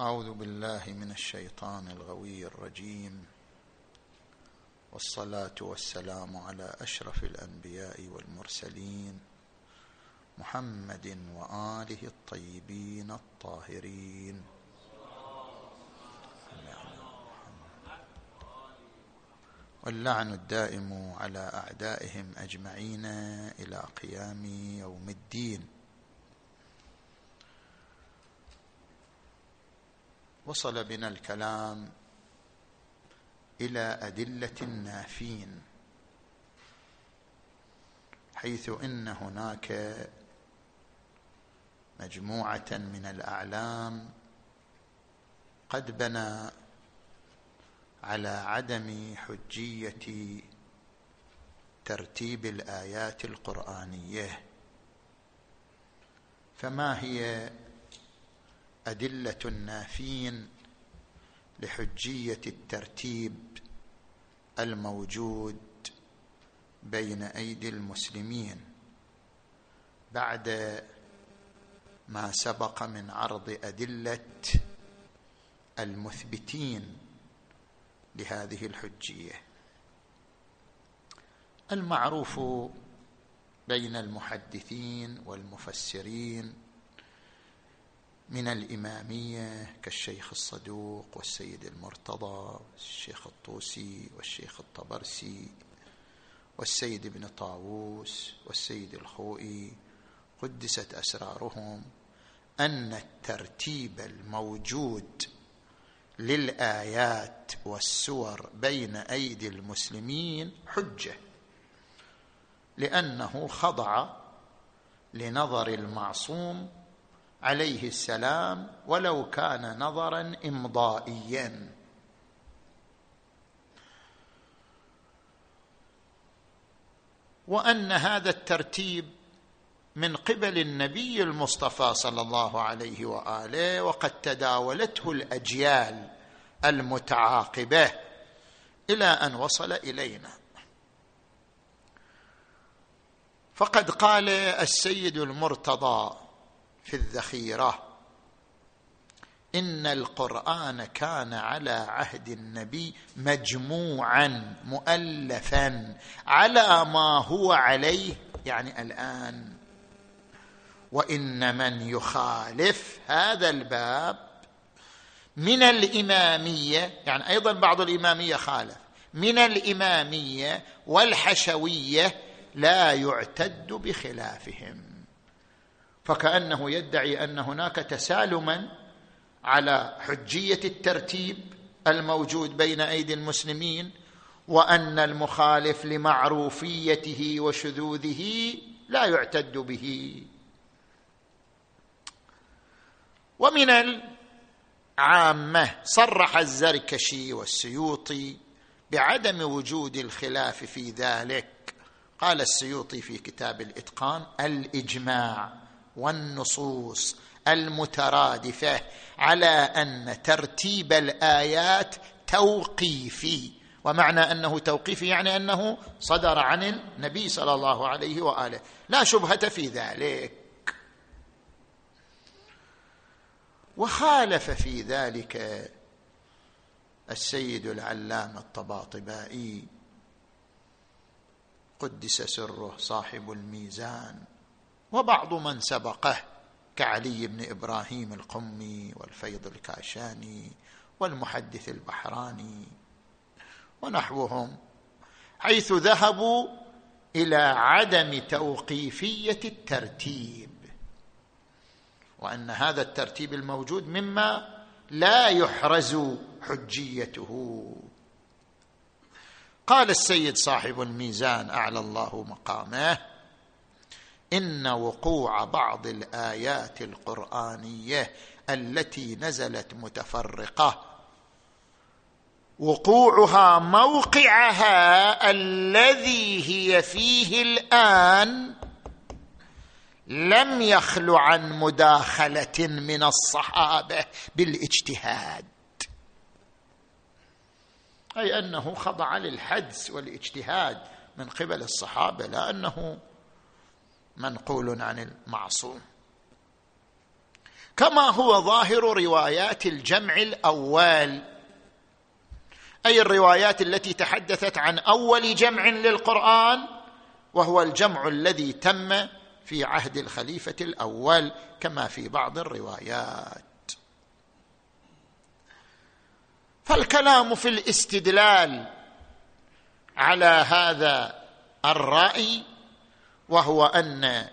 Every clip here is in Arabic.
أعوذ بالله من الشيطان الغوي الرجيم. والصلاة والسلام على أشرف الأنبياء والمرسلين محمد وآله الطيبين الطاهرين. واللعن الدائم على أعدائهم أجمعين إلى قيام يوم الدين. وصل بنا الكلام إلى أدلة النافين حيث إن هناك مجموعة من الأعلام قد بنى على عدم حجية ترتيب الآيات القرآنية. فما هي أدلة النافين لحجية الترتيب الموجود بين أيدي المسلمين بعد ما سبق من عرض أدلة المثبتين لهذه الحجية. المعروف بين المحدثين والمفسرين من الإمامية كالشيخ الصدوق والسيد المرتضى والشيخ الطوسي والشيخ الطبرسي والسيد ابن طاووس والسيد الخوئي. قدست أسرارهم أن الترتيب الموجود للآيات والسور بين أيدي المسلمين حجة لأنه خضع لنظر المعصوم عليه السلام ولو كان نظرا امضائيا. وأن هذا الترتيب من قبل النبي المصطفى صلى الله عليه وآله وقد تداولته الأجيال المتعاقبة إلى أن وصل إلينا. فقد قال السيد المرتضى في الذخيرة. إن القرآن كان على عهد النبي مجموعا مؤلفا على ما هو عليه يعني الآن. وإن من يخالف هذا الباب من الإمامية يعني أيضا بعض الإمامية خالف من الإمامية والحشوية لا يعتد بخلافهم. فكأنه يدعي أن هناك تسالما على حجية الترتيب الموجود بين أيدي المسلمين وأن المخالف لمعروفيته وشذوذه لا يعتد به. ومن العامة صرح الزركشي والسيوطي بعدم وجود الخلاف في ذلك. قال السيوطي في كتاب الإتقان الإجماع. والنصوص المترادفة على أن ترتيب الآيات توقيفي. ومعنى أنه توقيفي يعني أنه صدر عن النبي صلى الله عليه وآله. لا شبهة في ذلك. وخالف في ذلك السيد العلامة الطباطبائي. قدس سره صاحب الميزان. وبعض من سبقه كعلي بن إبراهيم القمي والفيض الكاشاني والمحدث البحراني ونحوهم حيث ذهبوا إلى عدم توقيفية الترتيب وأن هذا الترتيب الموجود مما لا يحرز حجيته. قال السيد صاحب الميزان أعلى الله مقامه. إن وقوع بعض الآيات القرآنية التي نزلت متفرقة. وقوعها موقعها الذي هي فيه الآن لم يخل عن مداخلة من الصحابة بالاجتهاد. أي أنه خضع للحدس والاجتهاد من قبل الصحابة لا أنه منقول عن المعصوم. كما هو ظاهر روايات الجمع الأول أي الروايات التي تحدثت عن أول جمع للقرآن وهو الجمع الذي تم في عهد الخليفة الأول كما في بعض الروايات. فالكلام في الاستدلال على هذا الرأي وهو أن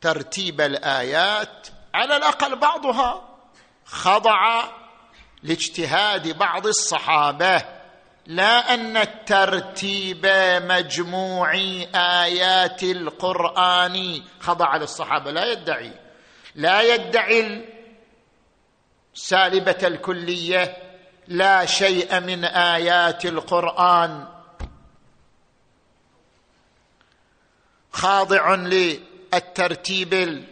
ترتيب الآيات على الأقل بعضها خضع لاجتهاد بعض الصحابة لا أن الترتيب مجموع آيات القرآن خضع للصحابة لا يدعي لا يدعي السالبة الكلية لا شيء من آيات القرآن خاضع للترتيب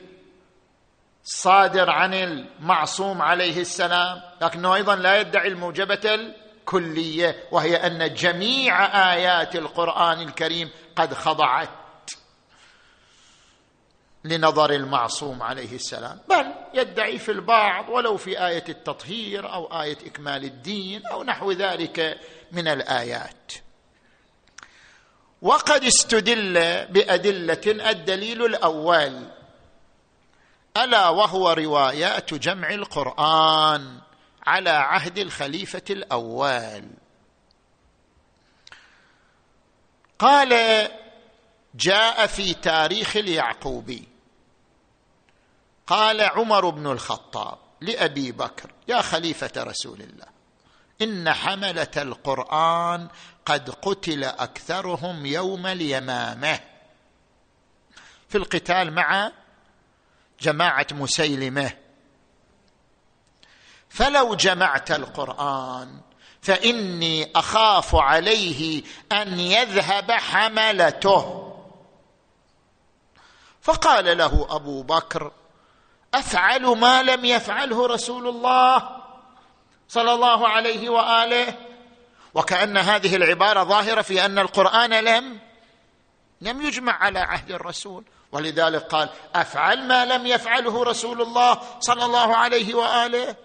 الصادر عن المعصوم عليه السلام. لكنه أيضا لا يدعي الموجبة الكلية وهي أن جميع آيات القرآن الكريم قد خضعت لنظر المعصوم عليه السلام. بل يدعي في البعض ولو في آية التطهير أو آية إكمال الدين أو نحو ذلك من الآيات. وقد استدل بأدلة الدليل الأول. ألا وهو روايات جمع القرآن على عهد الخليفة الأول. قال جاء في تاريخ اليعقوبي قال عمر بن الخطاب لأبي بكر يا خليفة رسول الله إن حملة القرآن قد قتل أكثرهم يوم اليمامة. في القتال مع جماعة مسيلمة. فلو جمعت القرآن فإني أخاف عليه أن يذهب حملته. فقال له أبو بكر أفعل ما لم يفعله رسول الله؟ صلى الله عليه وآله. وكأن هذه العبارة ظاهرة في أن القرآن لم لم يجمع على عهد الرسول. ولذلك قال أفعل ما لم يفعله رسول الله صلى الله عليه وآله.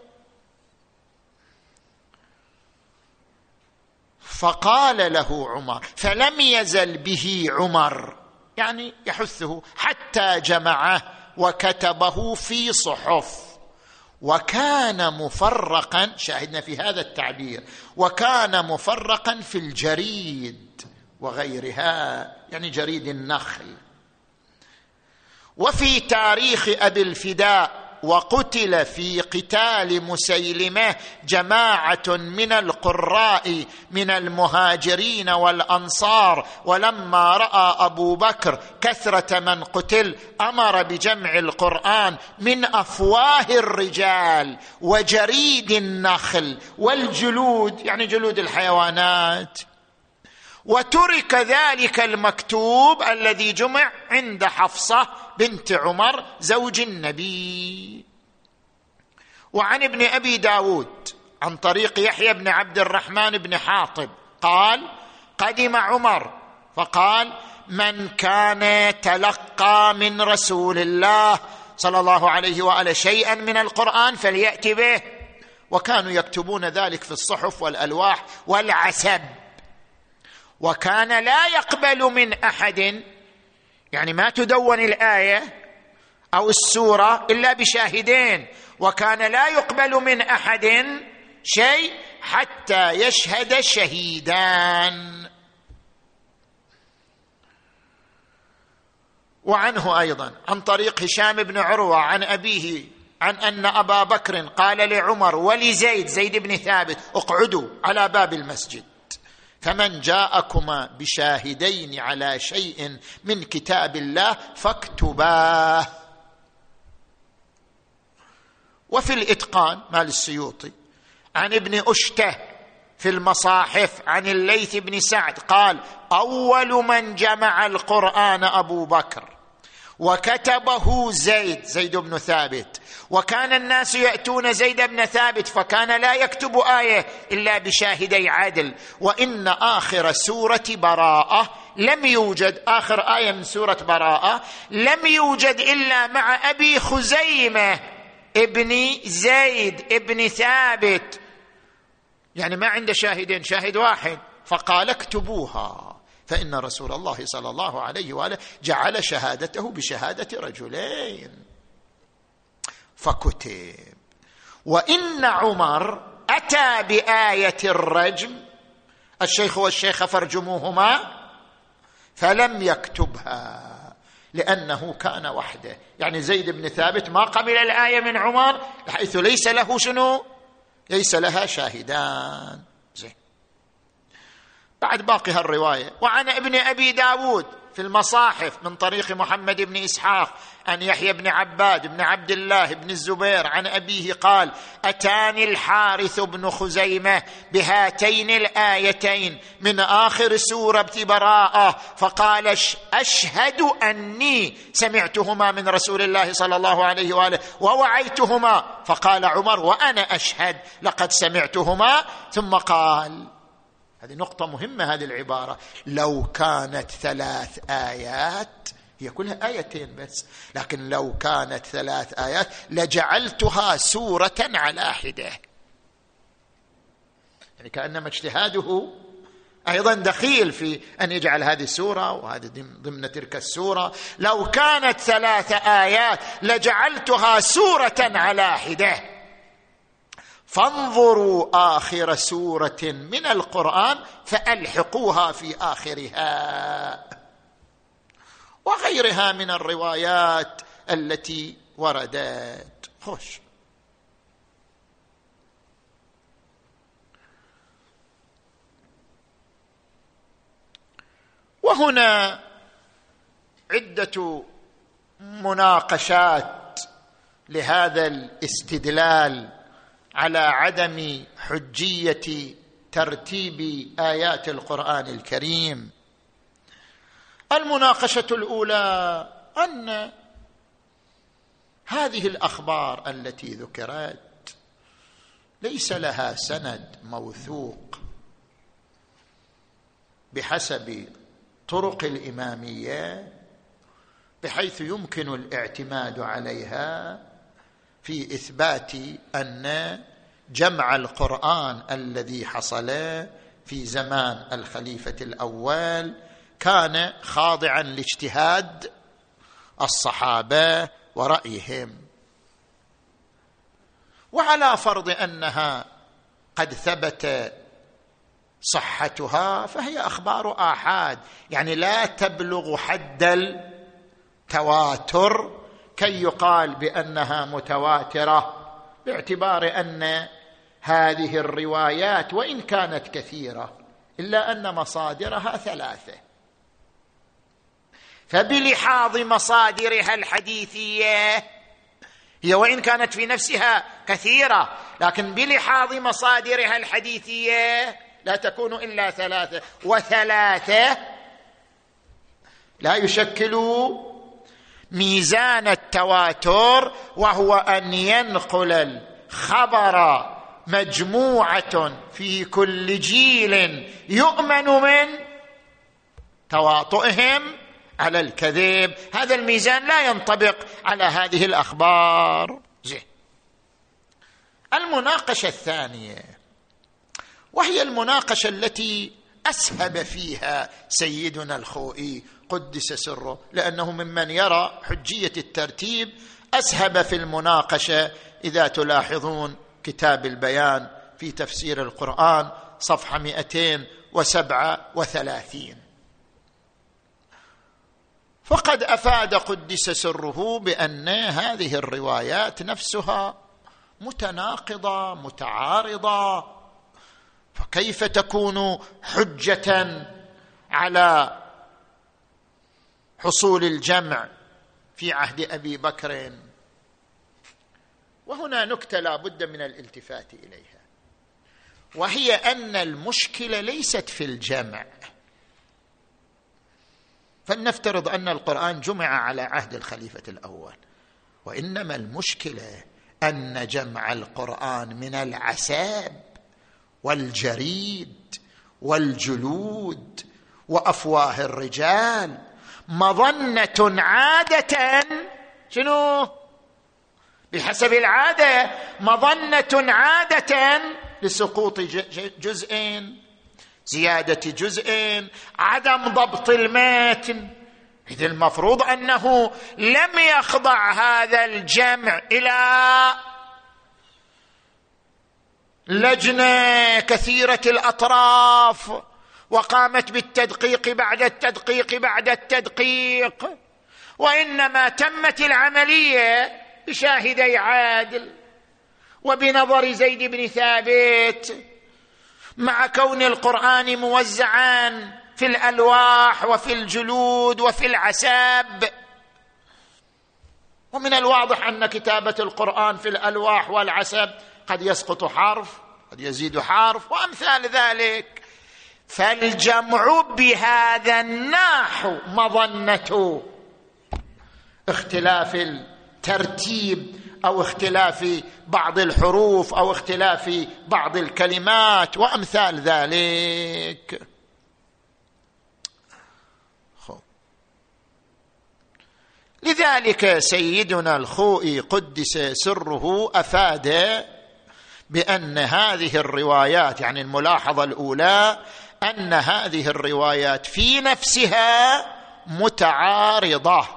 فقال له عمر فلم يزل به عمر. يعني يحثه حتى جمعه وكتبه في صحف. وكان مفرقا شاهدنا في هذا التعبير وكان مفرقا في الجريد وغيرها يعني جريد النخل. وفي تاريخ أبي الفداء وقتل في قتال مسيلمة جماعة من القراء من المهاجرين والأنصار. ولما رأى أبو بكر كثرة من قتل أمر بجمع القرآن من أفواه الرجال وجريد النخل والجلود يعني جلود الحيوانات. وترك ذلك المكتوب الذي جمع عند حفصة بنت عمر زوج النبي. وعن ابن أبي داود عن طريق يحيى بن عبد الرحمن بن حاطب قال قدم عمر فقال من كان تلقى من رسول الله صلى الله عليه وآله شيئا من القرآن فليات به. وكانوا يكتبون ذلك في الصحف والألواح والعسب. وكان لا يقبل من أحد. يعني ما تدون الآية أو السورة إلا بشاهدين. وكان لا يقبل من أحد شيء حتى يشهد شهيدان. وعنه أيضا عن طريق هشام بن عروة عن أبيه عن أن أبا بكر قال لعمر ولزيد زيد بن ثابت اقعدوا على باب المسجد. فمن جاءكما بشاهدين على شيء من كتاب الله فاكتباه. وفي الإتقان مال السيوطي عن ابن أشتة في المصاحف عن الليث بن سعد قال أول من جمع القرآن أبو بكر. وكتبه زيد زيد بن ثابت. وكان الناس يأتون زيد بن ثابت فكان لا يكتب آية إلا بشاهدي عدل وإن آخر سورة براءة لم يوجد آخر آية من سورة براءة لم يوجد إلا مع أبي خزيمة ابن زيد ابن ثابت. يعني ما عنده شاهدين شاهد واحد فقال اكتبوها. فإن رسول الله صلى الله عليه وآله جعل شهادته بشهادة رجلين. فكتب. وإن عمر أتى بآية الرجم. الشيخ والشيخة فارجموهما. فلم يكتبها لأنه كان وحده. يعني زيد بن ثابت ما قبل الآية من عمر حيث ليس له شنو؟ ليس لها شاهدان. بعد باقي هالرواية. وعن ابن أبي داود في المصاحف من طريق محمد بن إسحاق عن يحيى بن عباد بن عبد الله بن الزبير عن أبيه قال أتاني الحارث بن خزيمة بهاتين الآيتين من آخر سورة براءة فقال أشهد أني سمعتهما من رسول الله صلى الله عليه وآله ووعيتهما. فقال عمر وأنا أشهد لقد سمعتهما. ثم قال هذه نقطة مهمة هذه العبارة. لو كانت ثلاث آيات هي كلها آيتين بس لكن لو كانت ثلاث آيات لجعلتها سورة على حدة. يعني كأنما اجتهاده أيضا دخيل في أن يجعل هذه السورة وهذه ضمن تلك السورة. لو كانت ثلاث آيات لجعلتها سورة على حدة. فانظروا آخر سورة من القرآن فألحقوها في آخرها. وغيرها من الروايات التي وردت. خوش. وهنا عدة مناقشات لهذا الاستدلال على عدم حجية ترتيب آيات القرآن الكريم. المناقشة الأولى أن هذه الأخبار التي ذكرت ليس لها سند موثوق بحسب طرق الإمامية بحيث يمكن الاعتماد عليها في إثبات أن جمع القرآن الذي حصل في زمان الخليفة الأول كان خاضعا لاجتهاد الصحابة ورأيهم. وعلى فرض أنها قد ثبت صحتها فهي أخبار آحاد. يعني لا تبلغ حد التواتر كي يقال بأنها متواترة باعتبار أن هذه الروايات وإن كانت كثيرة إلا أن مصادرها ثلاثة. فبلحاظ مصادرها الحديثية هي وإن كانت في نفسها كثيرة لكن بلحاظ مصادرها الحديثية لا تكون إلا ثلاثة. وثلاثة لا يشكلوا ميزان التواتر وهو أن ينقل الخبر مجموعة في كل جيل يؤمن من تواطؤهم على الكذب. هذا الميزان لا ينطبق على هذه الأخبار. زين. المناقشة الثانية. وهي المناقشة التي أسهب فيها سيدنا الخوئي قدس سره لأنه ممن يرى حجية الترتيب أسهب في المناقشة إذا تلاحظون كتاب البيان في تفسير القرآن صفحة 237 فقد أفاد قدس سره بأن هذه الروايات نفسها متناقضة متعارضة فكيف تكون حجة على حصول الجمع في عهد أبي بكر؟ وهنا نكتة لا بد من الالتفات إليها. وهي أن المشكلة ليست في الجمع. فلنفترض أن القرآن جمع على عهد الخليفة الأول. وإنما المشكلة أن جمع القرآن من العساب. والجريد والجلود وأفواه الرجال مظنة عادة. شنو؟ بحسب العادة مظنة عادة لسقوط جزئين زيادة جزئين عدم ضبط المتن اذا المفروض أنه لم يخضع هذا الجمع إلى لجنة كثيرة الأطراف وقامت بالتدقيق بعد التدقيق بعد التدقيق وإنما تمت العملية بشاهدي عادل وبنظر زيد بن ثابت مع كون القرآن موزعا في الألواح وفي الجلود وفي العساب. ومن الواضح أن كتابة القرآن في الألواح والعسب قد يسقط حرف قد يزيد حرف وأمثال ذلك. فالجمع بهذا النحو مظنة. اختلاف الترتيب أو اختلاف بعض الحروف أو اختلاف بعض الكلمات وأمثال ذلك. لذلك سيدنا الخوئي قدس سره أفاد بأن هذه الروايات يعني الملاحظة الأولى أن هذه الروايات في نفسها متعارضة.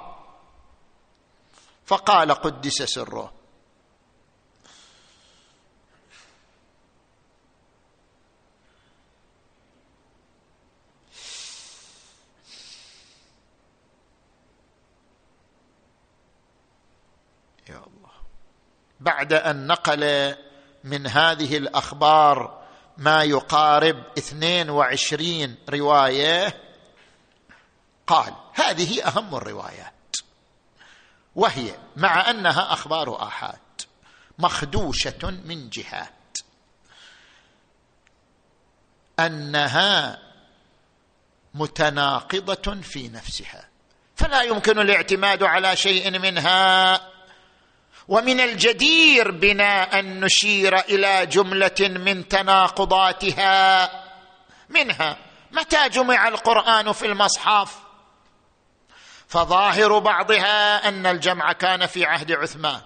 فقال قدس سره. يا الله. بعد أن نقل من هذه الأخبار ما يقارب اثنين وعشرين رواية. قال هذه أهم الروايات. وهي مع أنها أخبار آحاد مخدوشة من جهات. أنها متناقضة في نفسها. فلا يمكن الاعتماد على شيء منها. ومن الجدير بنا أن نشير إلى جملة من تناقضاتها. منها متى جمع القرآن في المصحف؟ فظاهر بعضها أن الجمع كان في عهد عثمان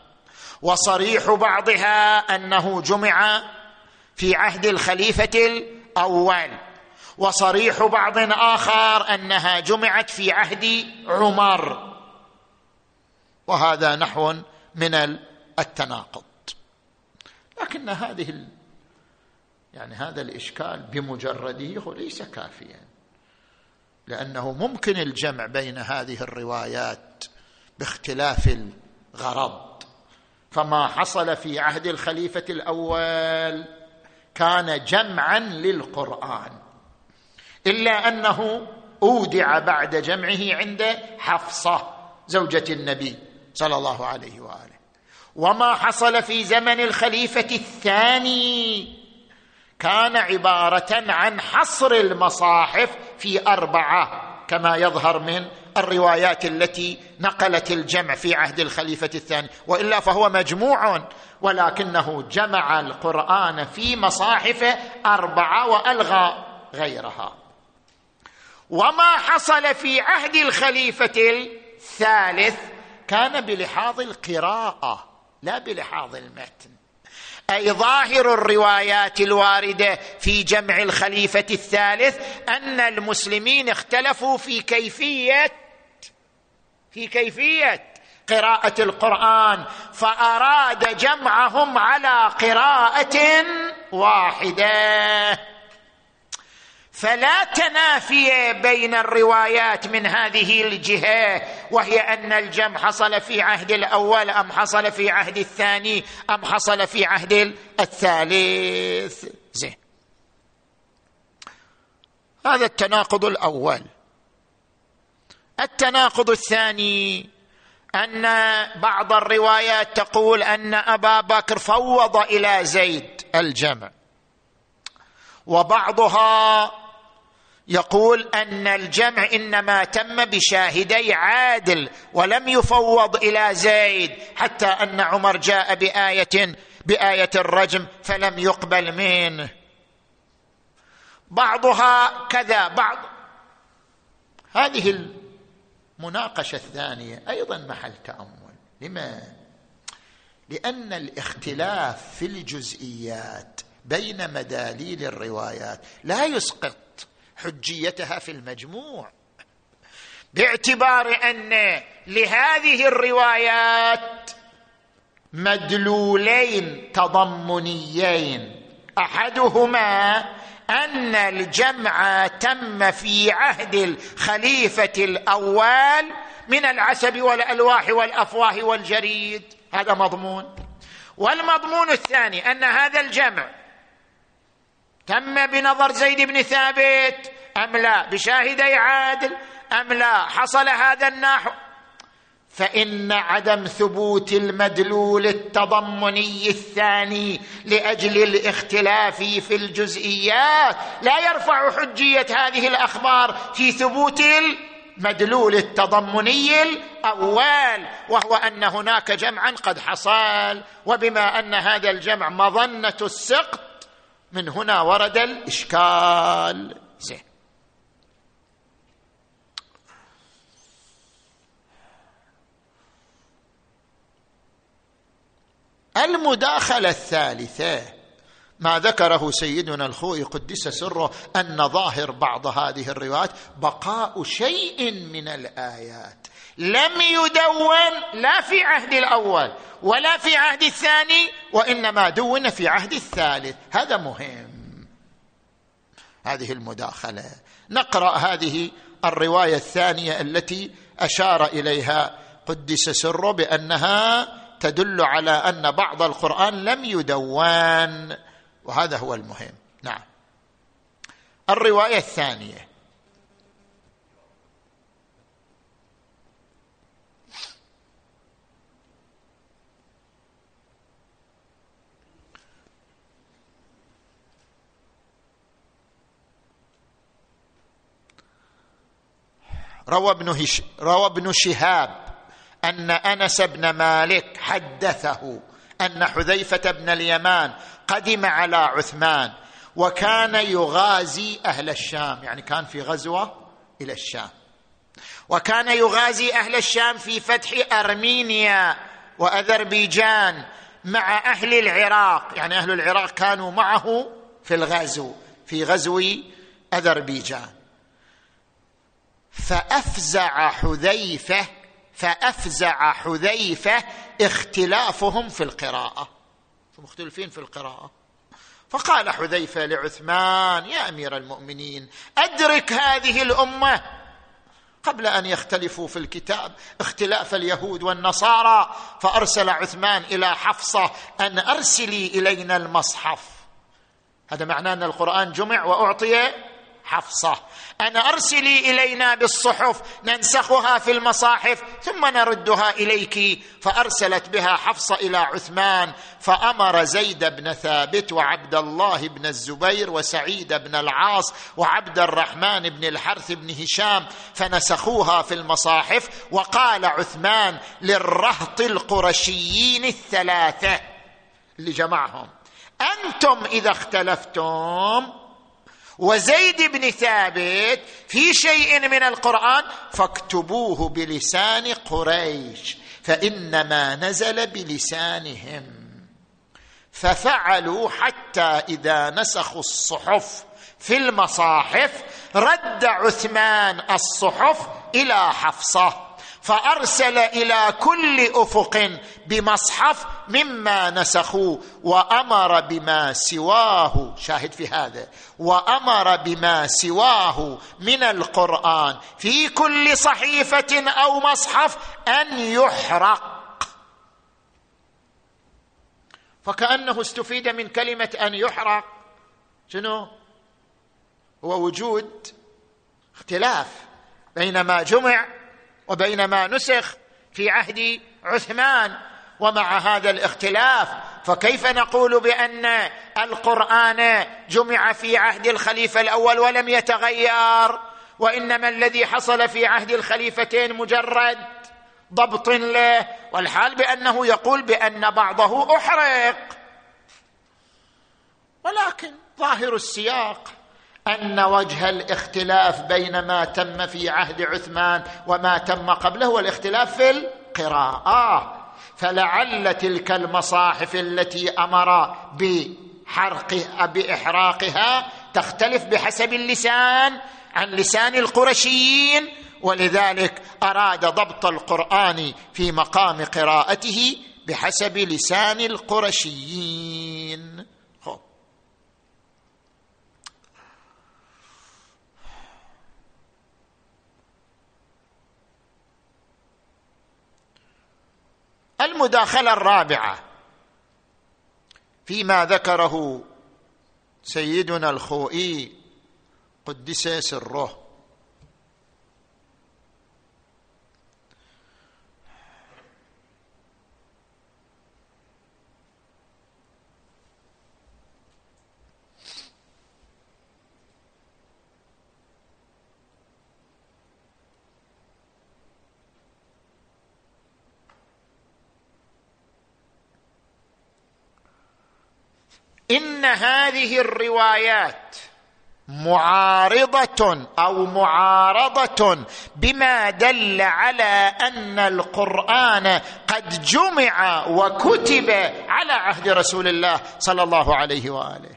وصريح بعضها أنه جمع في عهد الخليفة الأول وصريح بعض آخر أنها جمعت في عهد عمر. وهذا نحو من التناقض. لكن هذه. يعني هذا الإشكال بمجرده ليس كافيا. لأنه ممكن الجمع بين هذه الروايات باختلاف الغرض. فما حصل في عهد الخليفة الأول كان جمعا للقرآن. إلا أنه أودع بعد جمعه عند حفصة زوجة النبي. صلى الله عليه وآله. وما حصل في زمن الخليفة الثاني كان عبارة عن حصر المصاحف في أربعة كما يظهر من الروايات التي نقلت الجمع في عهد الخليفة الثاني. وإلا فهو مجموع ولكنه جمع القرآن في مصاحف أربعة وألغى غيرها. وما حصل في عهد الخليفة الثالث كان بلحاظ القراءة لا بلحاظ المتن. أي ظاهر الروايات الواردة في جمع الخليفة الثالث أن المسلمين اختلفوا في كيفية في كيفية قراءة القرآن فأراد جمعهم على قراءة واحدة. فلا تنافي بين الروايات من هذه الجهة وهي أن الجمع حصل في عهد الأول أم حصل في عهد الثاني أم حصل في عهد الثالث. زين. هذا التناقض الأول. التناقض الثاني أن بعض الروايات تقول أن أبا بكر فوض إلى زيد الجمع وبعضها يقول أن الجمع إنما تم بشاهدي عادل ولم يفوض إلى زيد حتى أن عمر جاء بآية بآية الرجم فلم يقبل منه. بعضها كذا بعض. هذه المناقشة الثانية أيضا محل تأمل. لما؟ لأن الاختلاف في الجزئيات بين مداليل الروايات لا يسقط حجيتها في المجموع. باعتبار أن لهذه الروايات مدلولين تضمنيين. أحدهما أن الجمع تم في عهد الخليفة الأول من العسب والألواح والأفواه والجريد. هذا مضمون. والمضمون الثاني أن هذا الجمع تم بنظر زيد بن ثابت أم لا؟ بشاهدي عادل أم لا؟ حصل هذا النحو فإن عدم ثبوت المدلول التضمني الثاني لأجل الاختلاف في الجزئيات لا يرفع حجية هذه الأخبار في ثبوت المدلول التضمني الأول وهو أن هناك جمعا قد حصل وبما أن هذا الجمع مظنة السقط من هنا ورد الإشكال. زين. المداخلة الثالثة ما ذكره سيدنا الخوي قدس سره أن ظاهر بعض هذه الروايات بقاء شيء من الآيات. لم يدون لا في عهد الأول ولا في عهد الثاني وإنما دون في عهد الثالث. هذا مهم. هذه المداخلة. نقرأ هذه الرواية الثانية التي أشار إليها. قدس سره بأنها تدل على أن بعض القرآن لم يدون وهذا هو المهم. نعم. الرواية الثانية. روى ابن, هش روى ابن شهاب أن أنس بن مالك حدثه أن حذيفة بن اليمان قدم على عثمان وكان يغازي أهل الشام يعني كان في غزوة إلى الشام. وكان يغازي أهل الشام في فتح أرمينيا وأذربيجان مع أهل العراق يعني أهل العراق كانوا معه في الغزو في غزو أذربيجان. فأفزع حذيفة فأفزع حذيفة اختلافهم في القراءة. مختلفين في القراءة؟ فقال حذيفة لعثمان يا أمير المؤمنين أدرك هذه الأمة. قبل أن يختلفوا في الكتاب اختلاف اليهود والنصارى فأرسل عثمان إلى حفصة أن أرسلي إلينا المصحف. هذا معناه أن القرآن جمع وأعطي حفصة. أن أرسلي إلينا بالصحف ننسخها في المصاحف ثم نردها إليك. فأرسلت بها حفصة إلى عثمان فأمر زيد بن ثابت وعبد الله بن الزبير وسعيد بن العاص وعبد الرحمن بن الحرث بن هشام فنسخوها في المصاحف. وقال عثمان للرهط القرشيين الثلاثة اللي جمعهم أنتم إذا اختلفتم وزيد بن ثابت في شيء من القرآن فاكتبوه بلسان قريش فإنما نزل بلسانهم ففعلوا حتى إذا نسخوا الصحف في المصاحف رد عثمان الصحف إلى حفصة فأرسل إلى كل أفق بمصحف مما نسخوا وأمر بما سواه شاهد في هذا وأمر بما سواه من القرآن في كل صحيفة أو مصحف أن يحرق. فكأنه استفيد من كلمة أن يحرق. شنو؟ هو وجود اختلاف بين ما جمع وبينما نسخ في عهد عثمان ومع هذا الاختلاف فكيف نقول بأن القرآن جمع في عهد الخليفة الأول ولم يتغير؟ وإنما الذي حصل في عهد الخليفتين مجرد ضبط له والحال بأنه يقول بأن بعضه أحرق. ولكن ظاهر السياق أن وجه الاختلاف بين ما تم في عهد عثمان وما تم قبله والاختلاف في القراءة. فلعل تلك المصاحف التي أمر بحرقها بإحراقها تختلف بحسب اللسان عن لسان القرشيين. ولذلك أراد ضبط القرآن في مقام قراءته بحسب لسان القرشيين. المداخلة الرابعة فيما ذكره سيدنا الخوئي قدس سره. إن هذه الروايات معارضة أو معارضة بما دل على أن القرآن قد جمع وكتب على عهد رسول الله صلى الله عليه وآله.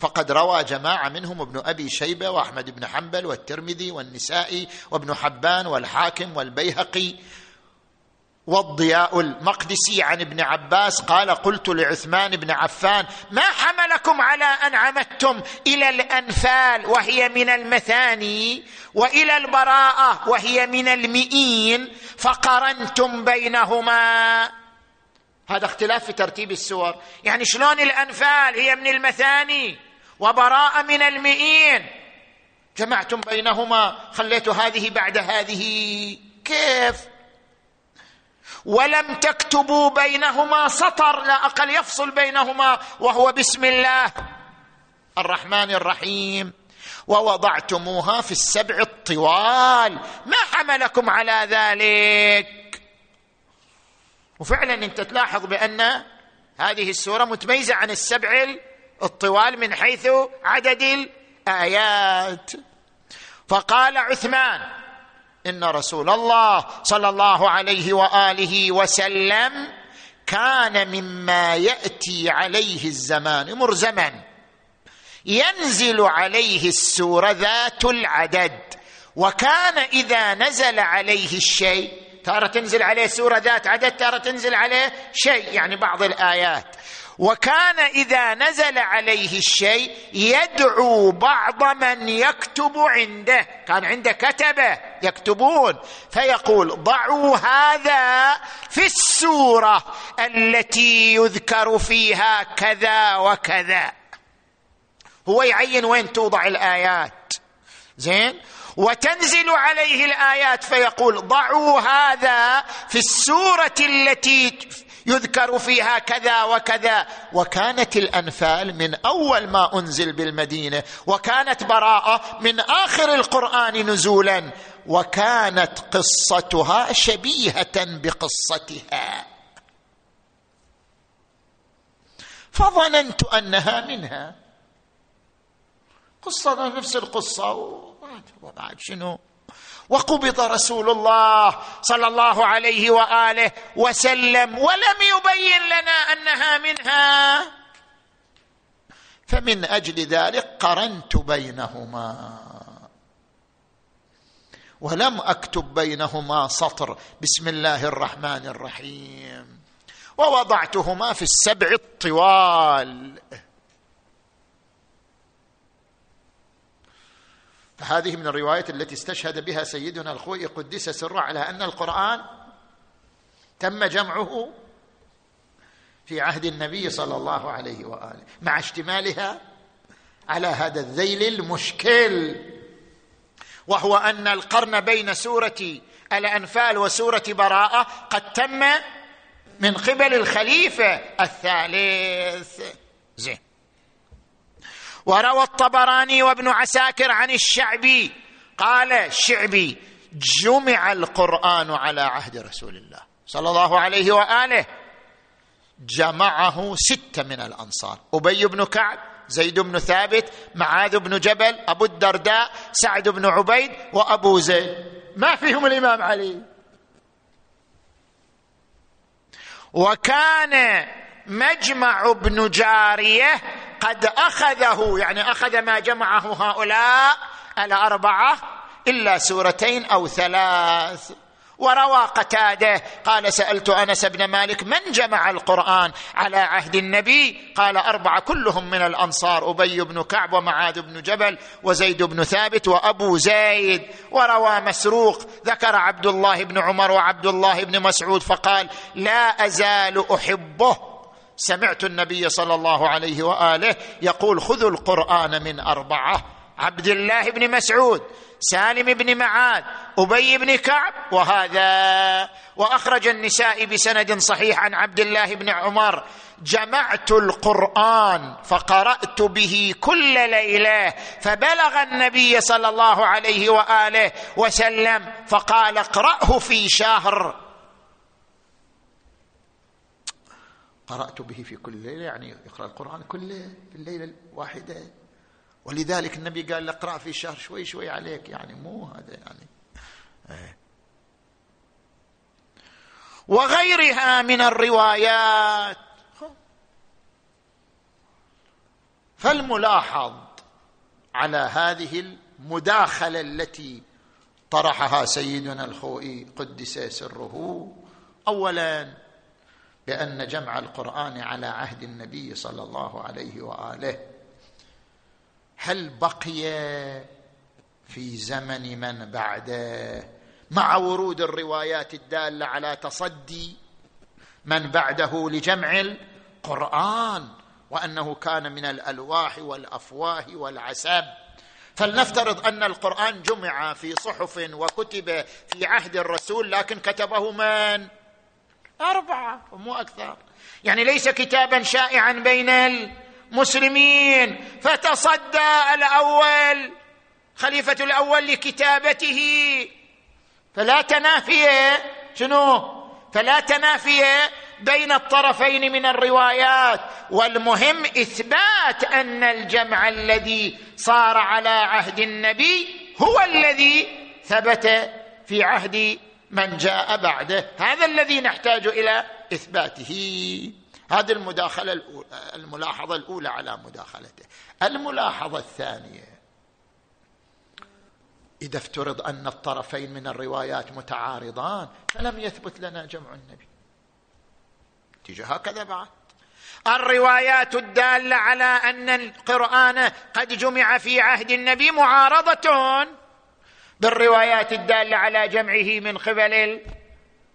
فقد روى جماعة منهم ابن أبي شيبة وأحمد بن حنبل والترمذي والنسائي وابن حبان والحاكم والبيهقي والضياء المقدسي عن ابن عباس قال قلت لعثمان بن عفان ما حملكم على أن عمدتم إلى الأنفال وهي من المثاني وإلى البراءة وهي من المئين فقرنتم بينهما؟ هذا اختلاف في ترتيب السور. يعني شلون الأنفال هي من المثاني وبراءة من المئين؟ جمعتم بينهما خليت هذه بعد هذه. كيف؟ ولم تكتبوا بينهما سطر لا أقل يفصل بينهما وهو بسم الله الرحمن الرحيم. ووضعتموها في السبع الطوال. ما حملكم على ذلك؟ وفعلا أنت تلاحظ بأن هذه السورة متميزة عن السبع الطوال من حيث عدد الآيات. فقال عثمان إن رسول الله صلى الله عليه وآله وسلم كان مما يأتي عليه الزمان يمر زمن ينزل عليه السوره ذات العدد. وكان إذا نزل عليه الشيء تارة تنزل عليه سورة ذات عدد تارة تنزل عليه شيء. يعني بعض الآيات. وكان إذا نزل عليه الشيء يدعو بعض من يكتب عنده. كان عنده كتبة يكتبون. فيقول ضعوا هذا في السورة التي يذكر فيها كذا وكذا. هو يعين وين توضع الآيات. زين؟ وتنزل عليه الآيات فيقول ضعوا هذا في السورة التي يذكر فيها كذا وكذا. وكانت الأنفال من أول ما أنزل بالمدينة وكانت براءة من آخر القرآن نزولا وكانت قصتها شبيهة بقصتها. فظننت أنها منها. قصة نفس القصة وبعد شنو. وقبض رسول الله صلى الله عليه وآله وسلم ولم يبين لنا أنها منها. فمن أجل ذلك قرنت بينهما. ولم أكتب بينهما سطر. بسم الله الرحمن الرحيم. ووضعتهما في السبع الطوال. فهذه من الروايات التي استشهد بها سيدنا الخوي قدس سره على أن القرآن تم جمعه في عهد النبي صلى الله عليه وآله مع اشتمالها على هذا الذيل المشكل. وهو أن القرن بين سورة الأنفال وسورة براءة قد تم من قبل الخليفة الثالث. زين. وروى الطبراني وابن عساكر عن الشعبي. قال الشعبي جمع القرآن على عهد رسول الله صلى الله عليه وآله. جمعه ستة من الأنصار. أبي بن كعب زيد بن ثابت معاذ بن جبل أبو الدرداء سعد بن عبيد وأبو زيد. ما فيهم الإمام علي. وكان مجمع ابن جارية قد أخذه يعني أخذ ما جمعه هؤلاء الأربعة إلا سورتين أو ثلاث. وروى قتادة قال سألت أنس بن مالك من جمع القرآن على عهد النبي؟ قال أربعة كلهم من الأنصار أبي بن كعب ومعاذ بن جبل وزيد بن ثابت وأبو زيد. وروى مسروق ذكر عبد الله بن عمر وعبد الله بن مسعود فقال لا أزال أحبه. سمعت النبي صلى الله عليه وآله يقول خذوا القرآن من أربعة عبد الله بن مسعود سالم بن معاذ أبي بن كعب وهذا. وأخرج النساء بسند صحيح عن عبد الله بن عمر جمعت القرآن فقرأت به كل ليلة فبلغ النبي صلى الله عليه وآله وسلم فقال اقرأه في شهر. قرأت به في كل ليلة يعني يقرأ القرآن كله في الليلة الواحدة. ولذلك النبي قال اقرأ في شهر شوي شوي عليك يعني مو هذا يعني. إيه. وغيرها من الروايات. فالملاحظ على هذه المداخلة التي طرحها سيدنا الخوئي قدس سره اولا بأن جمع القرآن على عهد النبي صلى الله عليه وآله. هل بقي في زمن من بعده مع ورود الروايات الدالة على تصدي من بعده لجمع القرآن وأنه كان من الألواح والأفواه والعسب؟ فلنفترض أن القرآن جمع في صحف وكتب في عهد الرسول لكن كتبه من؟ أربعة ومو أكثر. يعني ليس كتابا شائعا بين مسلمين فتصدى الأول خليفة الأول لكتابته. فلا تنافي شنو؟ فلا تنافي بين الطرفين من الروايات. والمهم إثبات أن الجمع الذي صار على عهد النبي هو الذي ثبت في عهد من جاء بعده. هذا الذي نحتاج إلى إثباته. هذه المداخلة الأولى الملاحظة الأولى على مداخلته. الملاحظة الثانية. إذا افترض أن الطرفين من الروايات متعارضان فلم يثبت لنا جمع النبي. تيجي هكذا بعد. الروايات الدالة على أن القرآن قد جمع في عهد النبي معارضة. بالروايات الدالة على جمعه من قبل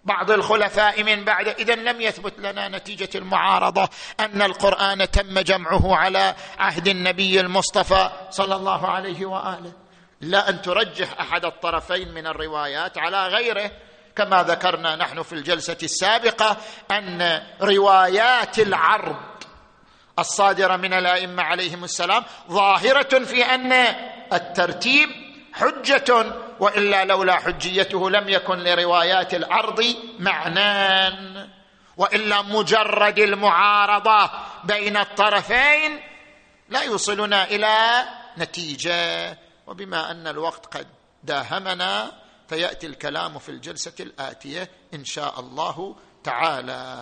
بعض الخلفاء من بعد. اذا لم يثبت لنا نتيجة المعارضة أن القرآن تم جمعه على عهد النبي المصطفى صلى الله عليه وآله. لا أن ترجح أحد الطرفين من الروايات على غيره. كما ذكرنا نحن في الجلسة السابقة أن روايات العرض الصادرة من الأئمة عليهم السلام ظاهرة في أن الترتيب حجة وإلا لولا حجيته لم يكن لروايات العرض معنان. وإلا مجرد المعارضة بين الطرفين لا يوصلنا إلى نتيجة. وبما أن الوقت قد داهمنا فيأتي الكلام في الجلسة الآتية إن شاء الله تعالى.